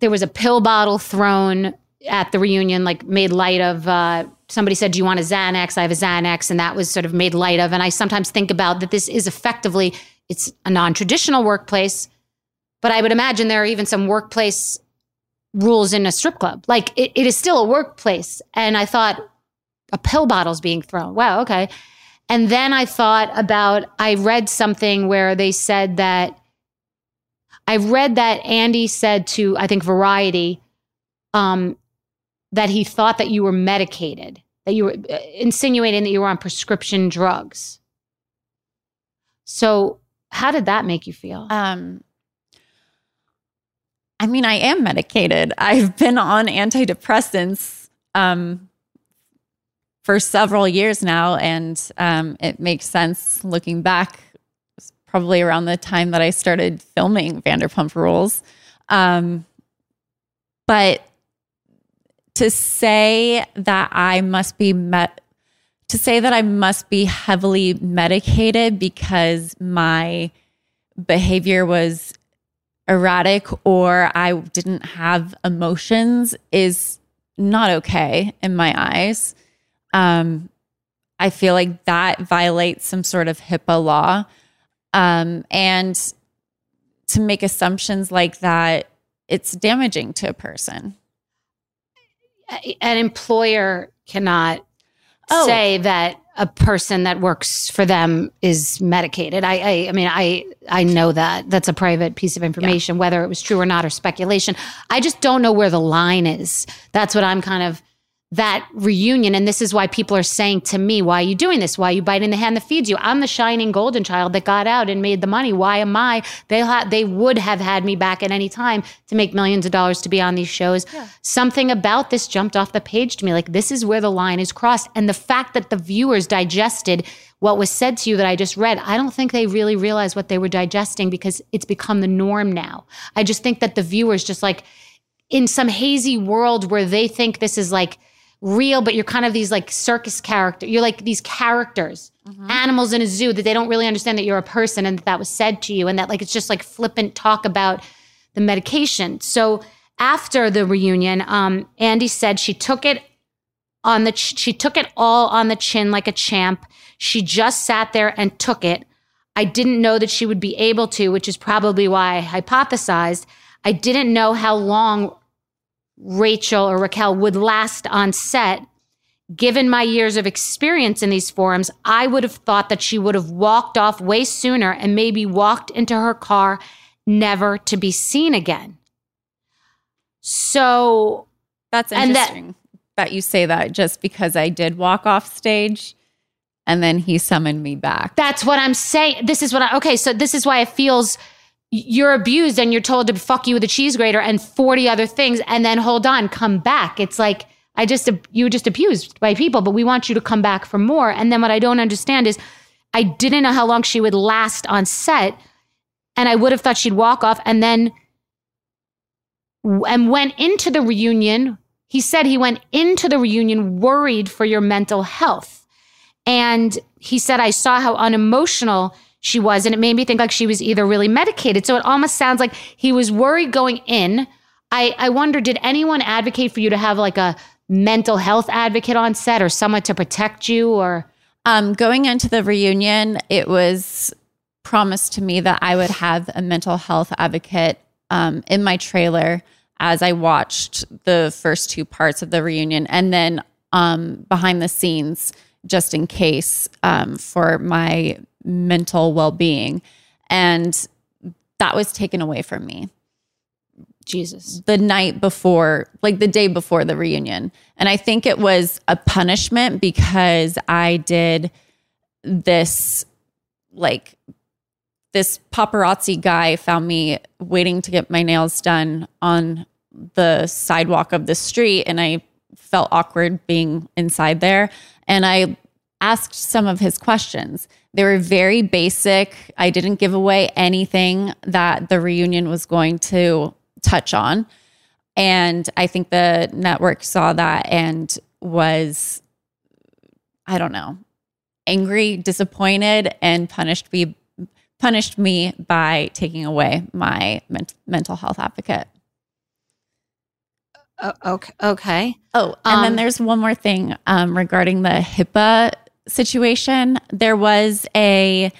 there was a pill bottle thrown at the reunion, like made light of. Uh, somebody said, Do you want a Xanax? I have a Xanax. And that was sort of made light of. And I sometimes think about that this is effectively, it's a non traditional workplace, but I would imagine there are even some workplace rules in a strip club. Like it, it is still a workplace. And I thought, a pill bottle's being thrown. Wow, okay. And then I thought about, I read something where they said that I read that Andy said to, I think, Variety, um, that he thought that you were medicated, that you were uh, insinuating that you were on prescription drugs. So, how did that make you feel? Um, I mean, I am medicated. I've been on antidepressants um, for several years now, and um, it makes sense looking back probably around the time that I started filming Vanderpump Rules. Um, but to say that I must be met, to say that I must be heavily medicated because my behavior was erratic or I didn't have emotions is not okay in my eyes. Um, I feel like that violates some sort of HIPAA law. Um, and to make assumptions like that, it's damaging to a person. An employer cannot Oh. say that a person that works for them is medicated. I, I, I mean, I, I know that that's a private piece of information, whether it was true or not, or speculation. I just don't know where the line is. That's what I'm kind of that reunion. And this is why people are saying to me, why are you doing this? Why are you biting the hand that feeds you? I'm the shining golden child that got out and made the money. Why am I? They ha- they would have had me back at any time to make millions of dollars to be on these shows. Something about this jumped off the page to me. Like this is where the line is crossed. And the fact that the viewers digested what was said to you that I just read, I don't think they really realized what they were digesting because it's become the norm now. I just think that the viewers just like in some hazy world where they think this is like real, but you're kind of these like circus character. You're like these characters, animals in a zoo that they don't really understand that you're a person and that that was said to you and that like it's just like flippant talk about the medication. So after the reunion, um, Andy said she took it on the ch- she took it all on the chin like a champ. She just sat there and took it. I didn't know that she would be able to, which is probably why I hypothesized. I didn't know how long Rachel or Raquel would last on set. Given my years of experience in these forums, I would have thought that she would have walked off way sooner and maybe walked into her car, never to be seen again. So That's And that- interesting. that you say that just because I did walk off stage and then he summoned me back. That's what I'm saying. This is what I, okay, so this is why it feels you're abused and you're told to fuck you with a cheese grater and 40 other things and then hold on, come back. It's like, I just, you were just abused by people, but we want you to come back for more. And then what I don't understand is I didn't know how long she would last on set. And I would have thought she'd walk off and then, and went into the reunion. He said he went into the reunion worried for your mental health. And he said, I saw how unemotional she was. And it made me think like she was either really medicated. So it almost sounds like he was worried going in. I, I wonder, did anyone advocate for you to have like a mental health advocate on set or someone to protect you or? Um, going into the reunion, it was promised to me that I would have a mental health advocate um, in my trailer as I watched the first two parts of the reunion. And then um, behind the scenes, just in case um, for my mental well being. And that was taken away from me. Jesus. The night before, like the day before the reunion. And I think it was a punishment because I did this, like, this paparazzi guy found me waiting to get my nails done on the sidewalk of the street. And I felt awkward being inside there. And I asked some of his questions. They were very basic. I didn't give away anything that the reunion was going to touch on. And I think the network saw that and was, I don't know, angry, disappointed, and punished me punished me by taking away my ment- mental health advocate. Uh, okay. Okay. Oh, and Um, then there's one more thing um, regarding the HIPAA situation. There was a,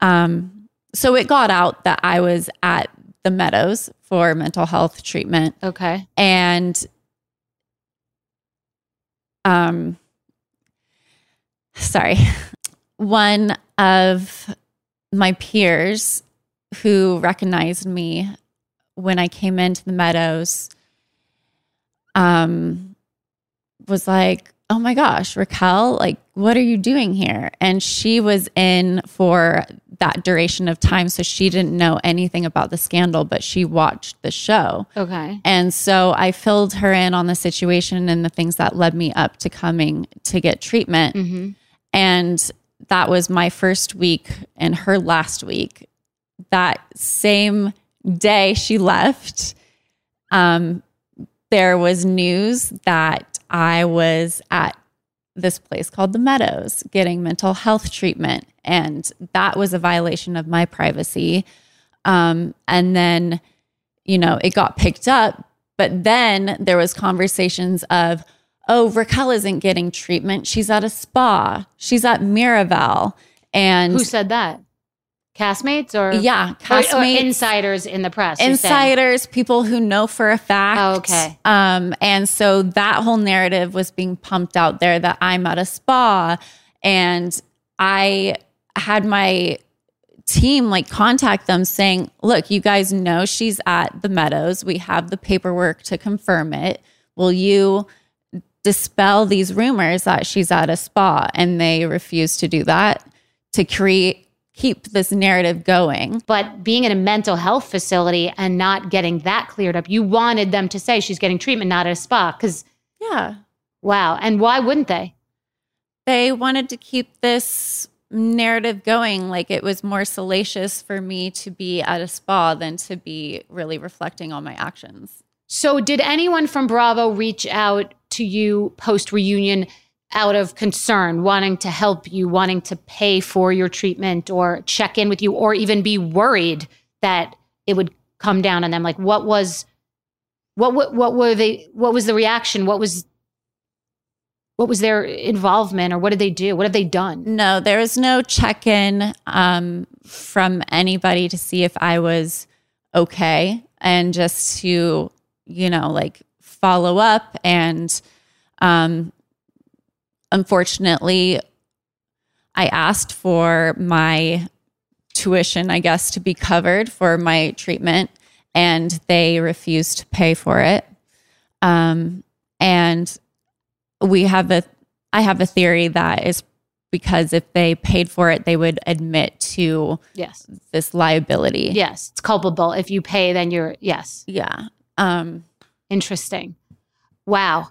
um, so it got out that I was at the Meadows for mental health treatment. Okay. And, um, sorry, one of my peers who recognized me when I came into the Meadows, um, was like, oh my gosh, Raquel, like, what are you doing here? And she was in for that duration of time. So she didn't know anything about the scandal, but she watched the show. Okay. And so I filled her in on the situation and the things that led me up to coming to get treatment. Mhm. And that was my first week and her last week. That same day she left, um, there was news that I was at this place called the Meadows getting mental health treatment. And that was a violation of my privacy. Um, and then, you know, it got picked up. But then there was conversations of, oh, Raquel isn't getting treatment. She's at a spa. She's at Miraval. And Who said that? Castmates or Yeah, or- or castmates. insiders in the press. insiders, people who know for a fact. Oh, okay. Um, and so that whole narrative was being pumped out there that I'm at a spa and I had my team like contact them saying, look, you guys know she's at the Meadows. We have the paperwork to confirm it. Will you dispel these rumors that she's at a spa? And they refused to do that to create keep this narrative going. But being in a mental health facility and not getting that cleared up, you wanted them to say she's getting treatment, not at a spa. Because, Yeah. wow. And why wouldn't they? they wanted to keep this narrative going like it was more salacious for me to be at a spa than to be really reflecting on my actions So, did anyone from Bravo reach out to you post reunion out of concern, wanting to help you, wanting to pay for your treatment or check in with you, or even be worried that it would come down on them? Like, what was, what, what, what were they, what was the reaction? What was, what was their involvement or what did they do? What have they done? no there was no check-in um, from anybody to see if i was okay and just to you know like follow up and um, unfortunately i asked for my tuition i guess to be covered for my treatment and they refused to pay for it um, and we have a I have a theory that is because if they paid for it, they would admit to yes this liability. Yes, it's culpable. If you pay, then you're yes. Yeah. Um, Interesting. Wow.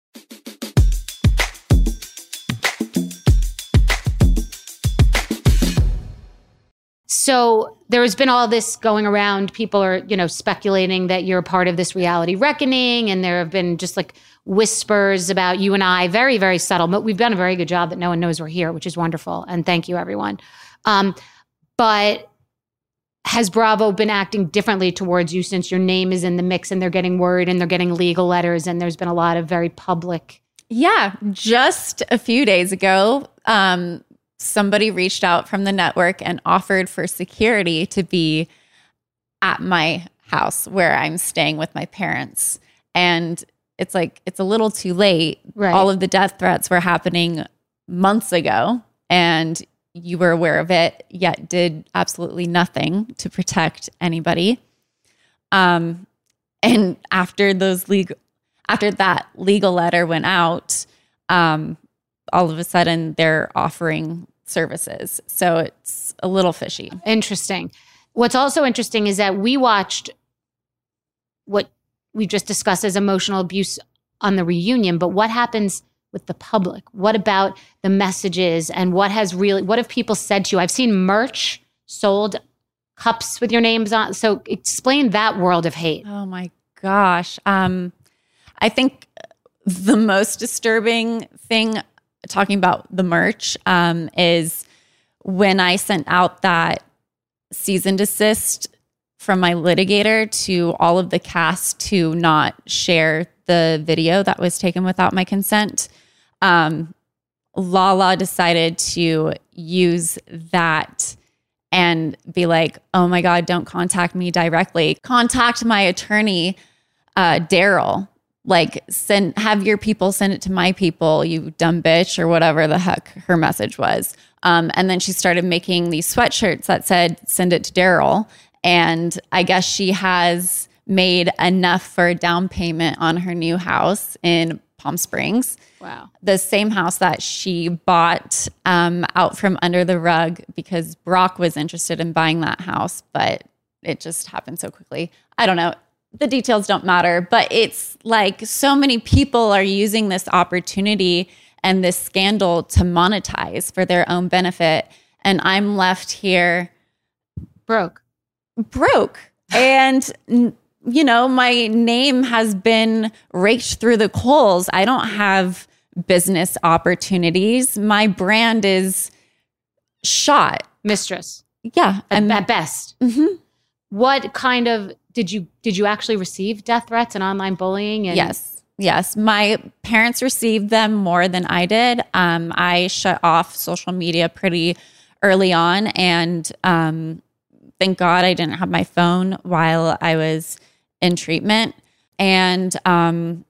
So there has been all this going around. People are, you know, speculating that you're a part of this reality reckoning, and there have been just like whispers about you and I, very, very subtle. But we've done a very good job that no one knows we're here, which is wonderful. And thank you, everyone. Um, but has Bravo been acting differently towards you since your name is in the mix and they're getting word and they're getting legal letters and there's been a lot of very public Yeah, just a few days ago, um, somebody reached out from the network and offered for security to be at my house where I'm staying with my parents. And it's like, it's a little too late. Right. All of the death threats were happening months ago, and you were aware of it, yet did absolutely nothing to protect anybody. Um, and after those legal, after that legal letter went out, um, all of a sudden they're offering services. So it's a little fishy. Interesting. What's also interesting is that we watched what we just discussed as emotional abuse on the reunion, but what happens with the public? What about the messages and what has really, what have people said to you? I've seen merch sold, cups with your names on. So explain that world of hate. Oh my gosh. Um, I think the most disturbing thing talking about the merch um, is when I sent out that cease and desist from my litigator to all of the cast to not share the video that was taken without my consent. Um, Lala decided to use that and be like, oh my God, don't contact me directly. Contact my attorney, uh, Daryl. Like, send, have your people send it to my people, you dumb bitch, or whatever the heck her message was. Um, and then she started making these sweatshirts that said, send it to Daryl. And I guess she has made enough for a down payment on her new house in Palm Springs. Wow. The same house that she bought um, out from under the rug because Brock was interested in buying that house, but it just happened so quickly. I don't know. The details don't matter, but it's like so many people are using this opportunity and this scandal to monetize for their own benefit. And I'm left here broke. Broke. And you know, my name has been raked through the coals. I don't have business opportunities. My brand is shot. Mistress. Yeah. At, at best. Mm-hmm. What kind of did you did you actually receive death threats and online bullying? And- yes. Yes. My parents received them more than I did. Um, I shut off social media pretty early on and um, thank God I didn't have my phone while I was in treatment. And, um,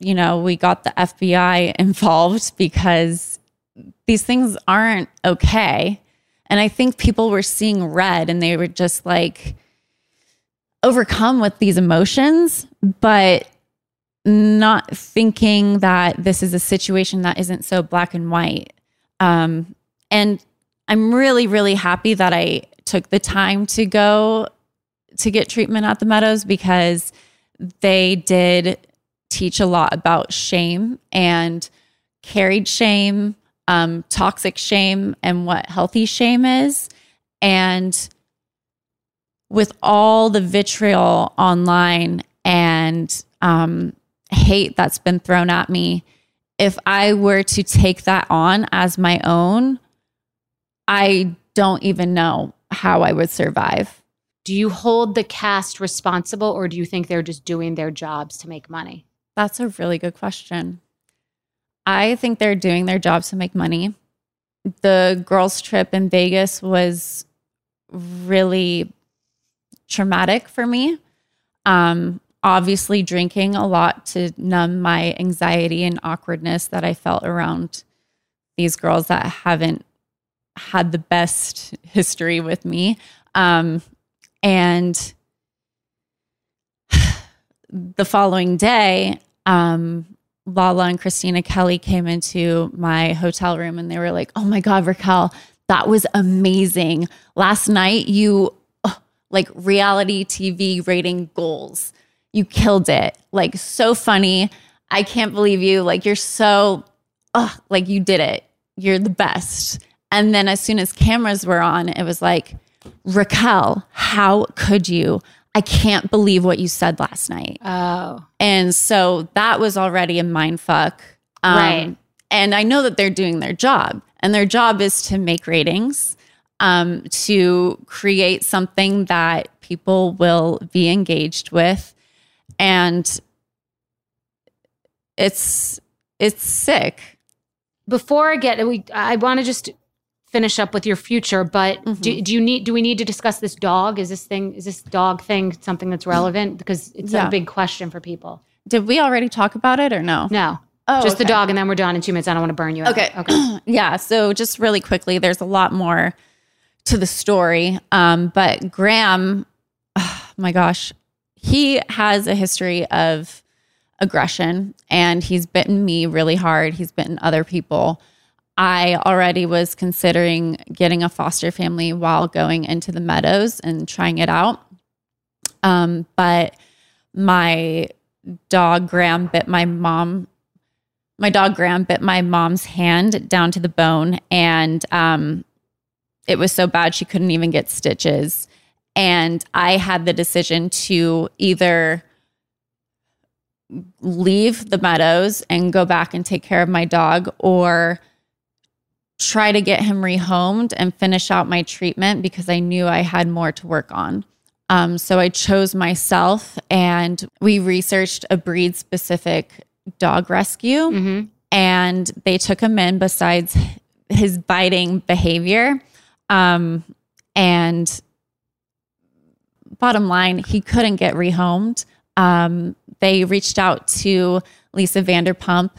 you know, we got the FBI involved because these things aren't okay. And I think people were seeing red and they were just like overcome with these emotions, but not thinking that this is a situation that isn't so black and white. Um, and I'm really, really happy that I took the time to go to get treatment at the Meadows because they did teach a lot about shame and carried shame, um, toxic shame, and what healthy shame is. And with all the vitriol online and um, hate that's been thrown at me, if I were to take that on as my own, I don't even know how I would survive. Do you hold the cast responsible or do you think they're just doing their jobs to make money? That's a really good question. I think they're doing their jobs to make money. The girls' trip in Vegas was really traumatic for me. Um, obviously, drinking a lot to numb my anxiety and awkwardness that I felt around these girls that haven't had the best history with me. Um, and the following day, um, Lala and Christina Kelly came into my hotel room and they were like, Oh my God, Raquel, that was amazing. Last night, you like reality TV rating goals. You killed it. Like, so funny. I can't believe you. Like, you're so, oh, like, you did it. You're the best. And then as soon as cameras were on, it was like, Raquel, how could you? I can't believe what you said last night. Oh. And so that was already a mind fuck. Um, right. And I know that they're doing their job, and their job is to make ratings, um, to create something that people will be engaged with. And it's it's sick. Before I get we I want to just finish up with your future, but mm-hmm. do, do, you need do we need to discuss this dog? Is this thing is this dog thing something that's relevant because it's yeah. a big question for people. Did we already talk about it or no? No. Oh, just okay. the dog, and then we're done in two minutes. I don't want to burn you. Okay. Out. Okay. yeah. So just really quickly, there's a lot more to the story, um, but Graham, oh my gosh, he has a history of aggression, and he's bitten me really hard. He's bitten other people. I already was considering getting a foster family while going into the meadows and trying it out. Um, but my dog Graham bit my mom. My dog Graham bit my mom's hand down to the bone, and um, it was so bad she couldn't even get stitches. And I had the decision to either leave the meadows and go back and take care of my dog or try to get him rehomed and finish out my treatment because I knew I had more to work on. Um, so I chose myself and we researched a breed specific dog rescue and they took him in besides his biting behavior. Um, and bottom line, he couldn't get rehomed. Um, they reached out to Lisa Vanderpump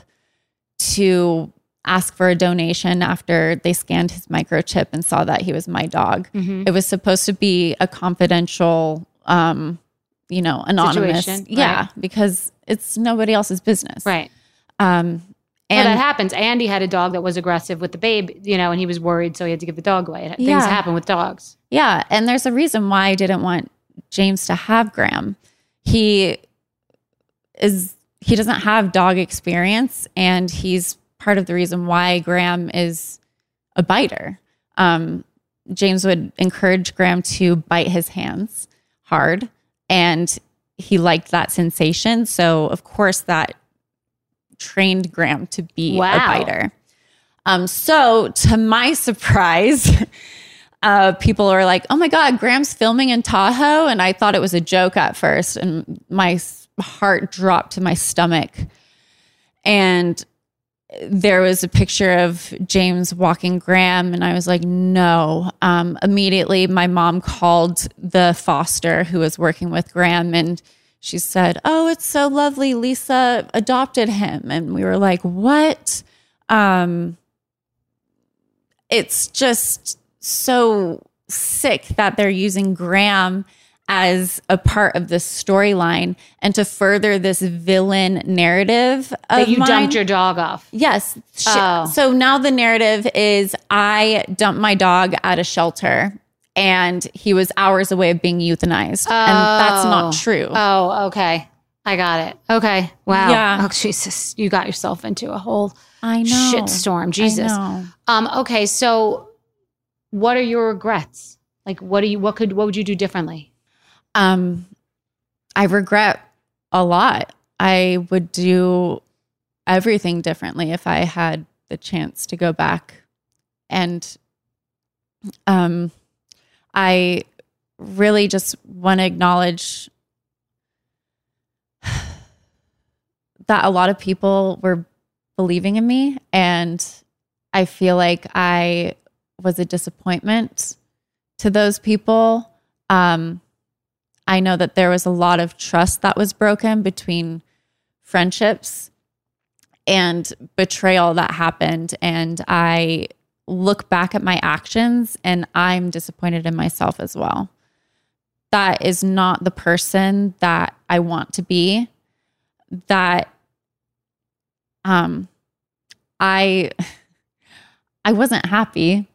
to ask for a donation after they scanned his microchip and saw that he was my dog. Mhm. It was supposed to be a confidential, um, you know, anonymous. Situation, Yeah, right. because it's nobody else's business. Right. Um, And and that happens. Andy had a dog that was aggressive with the babe, you know, and he was worried, so he had to give the dog away. Things Yeah. happen with dogs. Yeah, and there's a reason why I didn't want James to have Graham. He is he doesn't have dog experience and he's part of the reason why Graham is a biter. Um, James would encourage Graham to bite his hands hard and he liked that sensation. So of course that trained Graham to be Wow. a biter. Um, so to my surprise, uh, people are like, "Oh my God, Graham's filming in Tahoe," and I thought it was a joke at first, and my heart dropped to my stomach. And there was a picture of James walking Graham, and I was like, "No!" Um, immediately, my mom called the foster who was working with Graham, and she said, "Oh, it's so lovely. Lisa adopted him," and we were like, "What?" Um, it's just so sick that they're using Graham as a part of this storyline and to further this villain narrative of That you mine. dumped your dog off. Yes. Oh. So now the narrative is I dumped my dog at a shelter and he was hours away of being euthanized. And that's not Oh. true. Oh, okay. I got it. Okay. Wow. Yeah. Oh, Jesus. You got yourself into a whole I know. shitstorm. Jesus. I know. Um, okay. So what are your regrets? Like what do you what could what would you do differently? Um, I regret a lot. I would do everything differently if I had the chance to go back. And um, I really just want to acknowledge that a lot of people were believing in me. And I feel like I was a disappointment to those people. Um, I know that there was a lot of trust that was broken between friendships and betrayal that happened. And I look back at my actions and I'm disappointed in myself as well. That is not the person that I want to be. That um I I wasn't happy.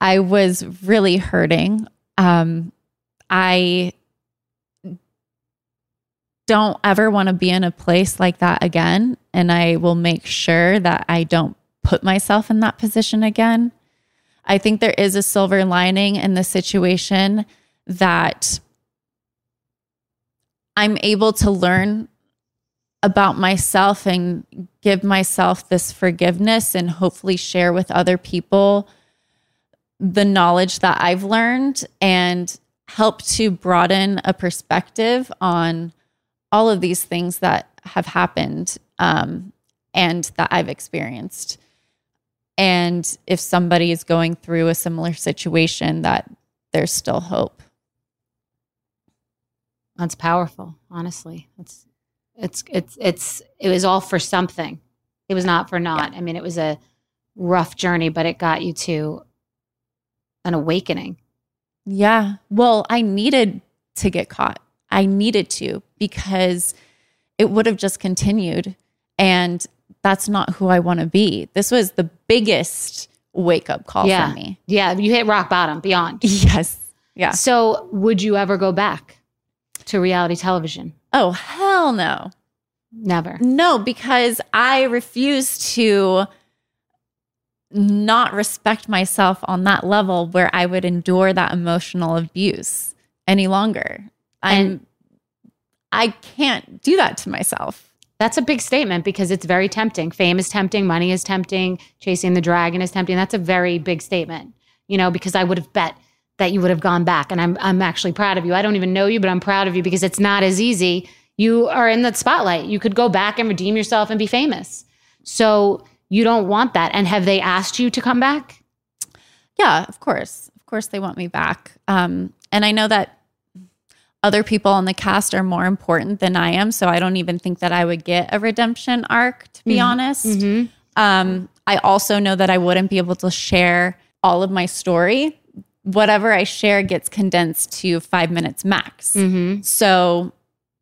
I was really hurting. Um I don't ever want to be in a place like that again. And I will make sure that I don't put myself in that position again. I think there is a silver lining in the situation that I'm able to learn about myself and give myself this forgiveness and hopefully share with other people the knowledge that I've learned and help to broaden a perspective on all of these things that have happened um, and that I've experienced. And if somebody is going through a similar situation, that there's still hope. That's powerful, honestly. It's it's it's it's it was all for something. It was not for naught. I mean, it was a rough journey, but it got you to an awakening. Yeah. Well, I needed to get caught. I needed to because it would have just continued. And that's not who I want to be. This was the biggest wake up call yeah. for me. Yeah, you hit rock bottom beyond. Yes. Yeah. So, would you ever go back to reality television? Oh, hell no. Never. No, because I refuse to not respect myself on that level where I would endure that emotional abuse any longer. I'm I can't do that to myself. That's a big statement because it's very tempting. Fame is tempting, money is tempting, chasing the dragon is tempting. That's a very big statement, you know, because I would have bet that you would have gone back. And I'm, I'm actually proud of you. I don't even know you, but I'm proud of you because it's not as easy. You are in the spotlight. You could go back and redeem yourself and be famous. So you don't want that. And have they asked you to come back? Yeah, of course. Of course, they want me back. Um, and I know that other people on the cast are more important than I am. So I don't even think that I would get a redemption arc, to be Mhm. honest. Mhm. Um, I also know that I wouldn't be able to share all of my story. Whatever I share gets condensed to five minutes max. Mm-hmm. So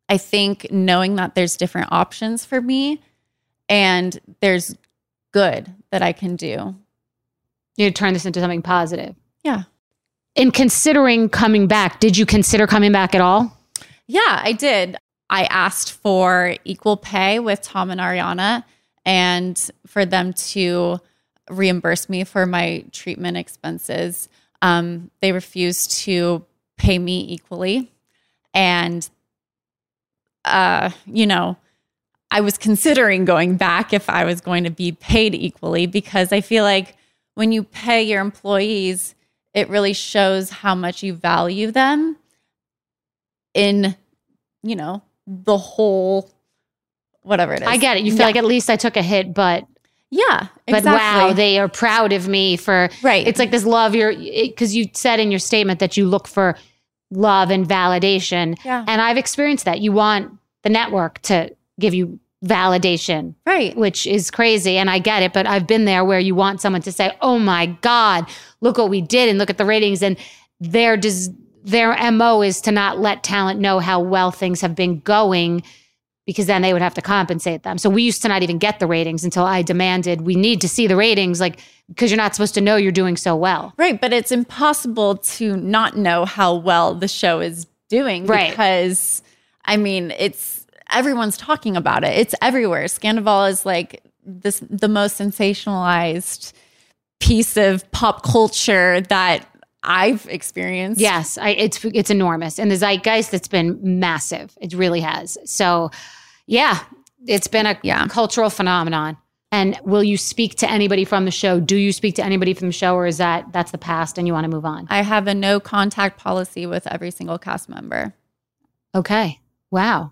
I think knowing that there's different options for me and there's good that I can do. You turn this into something positive. Yeah. In considering coming back, did you consider coming back at all? Yeah, I did. I asked for equal pay with Tom and Ariana and for them to reimburse me for my treatment expenses. Um, they refused to pay me equally. And, uh, you know, I was considering going back if I was going to be paid equally because I feel like when you pay your employees, it really shows how much you value them in, you know, the whole whatever it is. I get it. You feel Yeah. like at least I took a hit, but yeah, but exactly. wow, they are proud of me for right. It's like this love. You're because you said in your statement that you look for love and validation, Yeah. and I've experienced that. You want the network to give you validation, right? Which is crazy, and I get it. But I've been there where you want someone to say, "Oh my God, look what we did," and look at the ratings, and their des- their mo is to not let talent know how well things have been going because then they would have to compensate them. So we used to not even get the ratings until I demanded we need to see the ratings, like because you're not supposed to know you're doing so well. Right, but it's impossible to not know how well the show is doing Right. because I mean, it's everyone's talking about it. It's everywhere. Scandoval is like this the most sensationalized piece of pop culture that I've experienced. Yes, I, it's it's enormous, and the zeitgeist that's been massive. It really has. So, yeah, it's been a cultural phenomenon. And will you speak to anybody from the show? Do you speak to anybody from the show, or is that that's the past and you want to move on? I have a no contact policy with every single cast member. Okay. Wow.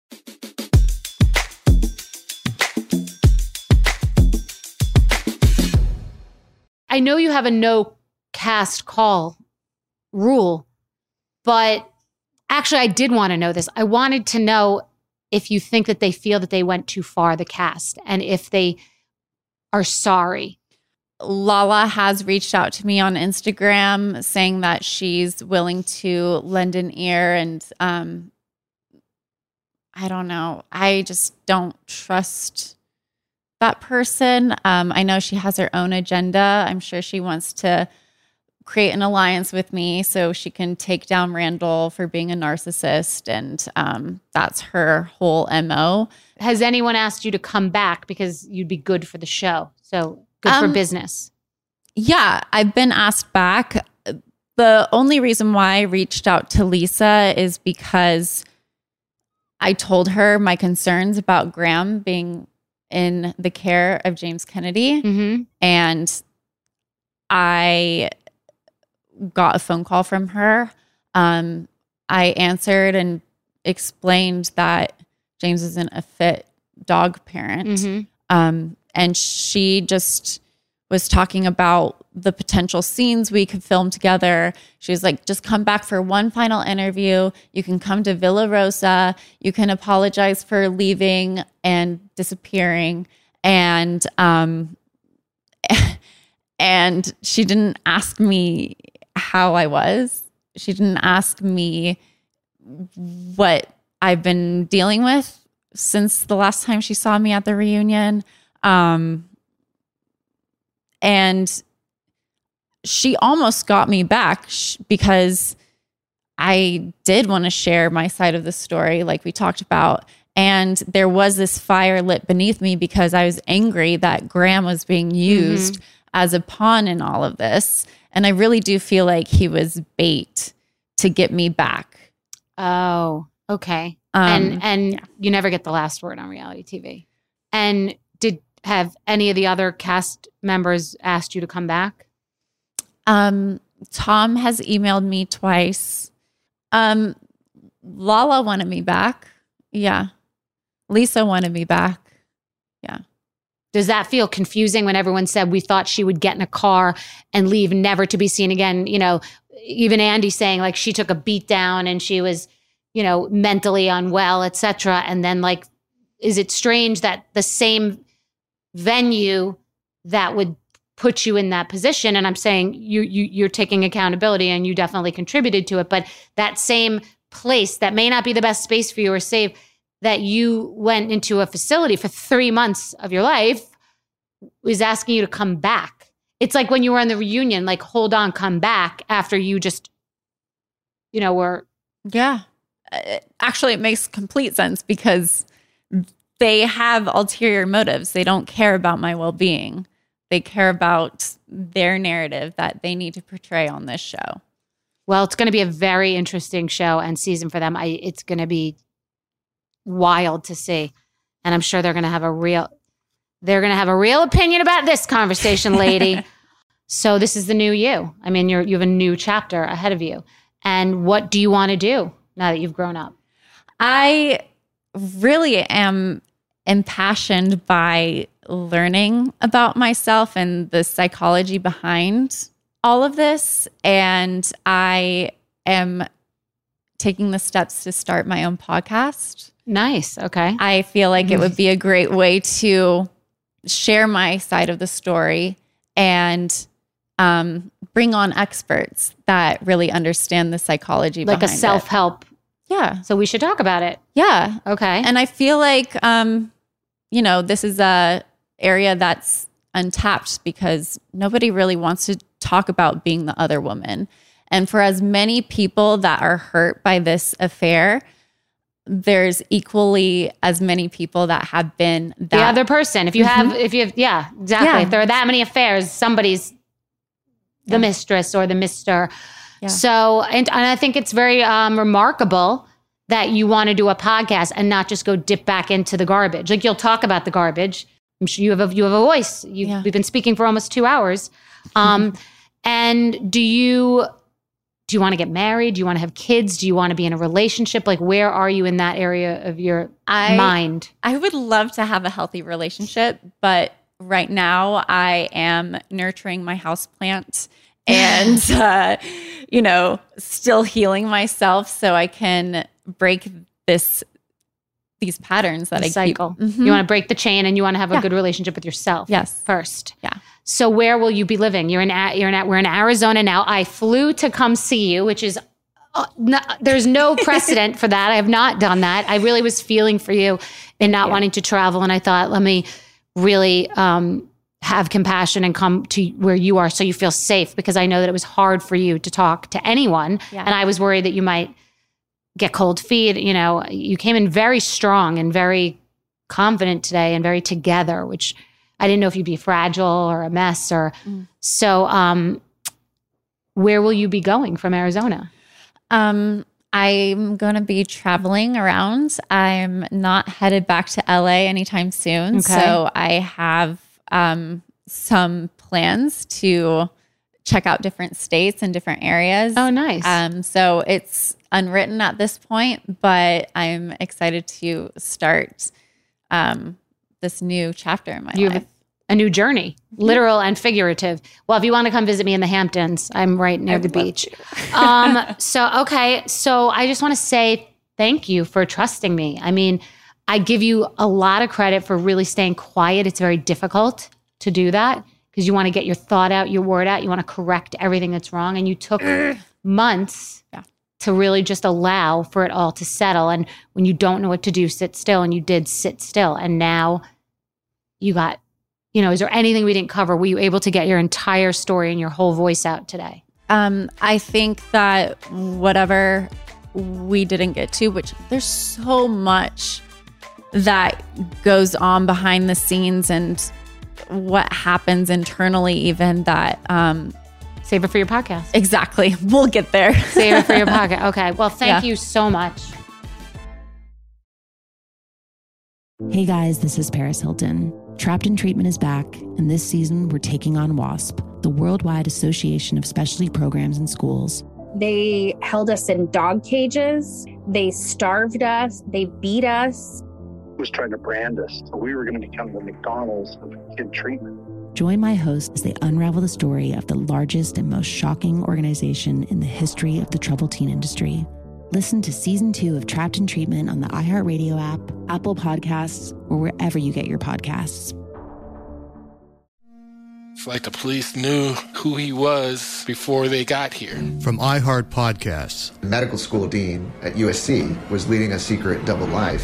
I know you have a no cast call rule, but actually, I did want to know this. I wanted to know if you think that they feel that they went too far, the cast, and if they are sorry. Lala has reached out to me on Instagram saying that she's willing to lend an ear and um I don't know. I just don't trust that person. Um, I know she has her own agenda. I'm sure she wants to create an alliance with me so she can take down Randall for being a narcissist. And um, that's her whole MO. Has anyone asked you to come back because you'd be good for the show? So good um, for business. Yeah, I've been asked back. The only reason why I reached out to Lisa is because I told her my concerns about Graham being in the care of James Kennedy. Mm-hmm. And I got a phone call from her. Um, I answered and explained that James isn't a fit dog parent. Mm-hmm. Um, and she just was talking about the potential scenes we could film together. She was like, just come back for one final interview. You can come to Villa Rosa. You can apologize for leaving and disappearing. And um and she didn't ask me how I was. She didn't ask me what I've been dealing with since the last time she saw me at the reunion. Um and she almost got me back because I did want to share my side of the story, like we talked about. And there was this fire lit beneath me because I was angry that Graham was being used mm-hmm. as a pawn in all of this. And I really do feel like he was bait to get me back. Oh, okay. Um, and and yeah. you never get the last word on reality TV. And did have any of the other cast members asked you to come back? Um, Tom has emailed me twice. Um, Lala wanted me back. Yeah. Lisa wanted me back. Yeah. Does that feel confusing when everyone said we thought she would get in a car and leave never to be seen again? You know, even Andy saying like she took a beat down and she was, you know, mentally unwell, etc. And then like, is it strange that the same venue that would put you in that position and i'm saying you, you you're taking accountability and you definitely contributed to it but that same place that may not be the best space for you or safe that you went into a facility for three months of your life is asking you to come back it's like when you were on the reunion like hold on come back after you just you know were yeah uh, actually it makes complete sense because they have ulterior motives. They don't care about my well being. They care about their narrative that they need to portray on this show. Well, it's going to be a very interesting show and season for them. I, it's going to be wild to see, and I'm sure they're going to have a real, they're going to have a real opinion about this conversation, lady. so this is the new you. I mean, you're you have a new chapter ahead of you. And what do you want to do now that you've grown up? I really am impassioned by learning about myself and the psychology behind all of this. And I am taking the steps to start my own podcast. Nice. Okay. I feel like it would be a great way to share my side of the story and um, bring on experts that really understand the psychology like a behind it. self help. Yeah. So we should talk about it. Yeah. Okay. And I feel like, um, you know, this is a area that's untapped because nobody really wants to talk about being the other woman. And for as many people that are hurt by this affair, there's equally as many people that have been that the other person. If you have, Mhm. if you have, yeah, exactly. Yeah. If there are that many affairs, somebody's the mistress or the mister. Yeah. So, and, and I think it's very um, remarkable that you want to do a podcast and not just go dip back into the garbage. Like you'll talk about the garbage. I'm sure you have a you have a voice. You, We've been speaking for almost two hours. Um, and do you do you want to get married? Do you want to have kids? Do you want to be in a relationship? Like where are you in that area of your I, mind? I would love to have a healthy relationship, but right now I am nurturing my house houseplant and uh, you know, still healing myself so I can break this these patterns that The I cycle. Mhm. You want to break the chain and you want to have a Yeah. good relationship with yourself. Yes. First. Yeah. So where will you be living? You're in you're in we're in Arizona now. I flew to come see you, which is uh, no, there's no precedent for that. I have not done that. I really was feeling for you and not wanting to travel, and I thought, let me really um, have compassion and come to where you are, so you feel safe. Because I know that it was hard for you to talk to anyone, Yeah. and I was worried that you might get cold feet. You know, you came in very strong and very confident today, and very together, which I didn't know if you'd be fragile or a mess or Mm. so. Um, where will you be going from Arizona? Um, I'm going to be traveling around. I'm not headed back to LA anytime soon. Okay. So I have um, some plans to check out different states and different areas. Oh, nice. Um, so it's unwritten at this point, but I'm excited to start um, this new chapter in my You life. a new journey, literal and figurative. Well, if you want to come visit me in the Hamptons, I'm right near the beach. um, so, okay. So I just want to say thank you for trusting me. I mean, I give you a lot of credit for really staying quiet. It's very difficult to do that because you want to get your thought out, your word out. You want to correct everything that's wrong. And you took months to really just allow for it all to settle. And when you don't know what to do, sit still. And you did sit still. And now you got, you know, is there anything we didn't cover? Were you able to get your entire story and your whole voice out today? Um, I think that whatever we didn't get to, which there's so much that goes on behind the scenes and what happens internally, even that. Um, Save it for your podcast. Exactly. We'll get there. Save it for your podcast. Okay. Well, thank Yeah. you so much. Hey guys, this is Paris Hilton. Trapped in Treatment is back, and this season we're taking on WASP, the Worldwide Association of Specialty Programs and Schools. They held us in dog cages. They starved us. They beat us. Was trying to brand us. So we were going to become the McDonald's of kid treatment. Join my hosts as they unravel the story of the largest and most shocking organization in the history of the troubled teen industry. Listen to season two of Trapped in Treatment on the iHeartRadio app, Apple Podcasts, or wherever you get your podcasts. It's like the police knew who he was before they got here. From iHeart Podcasts. Medical school dean at USC was leading a secret double life.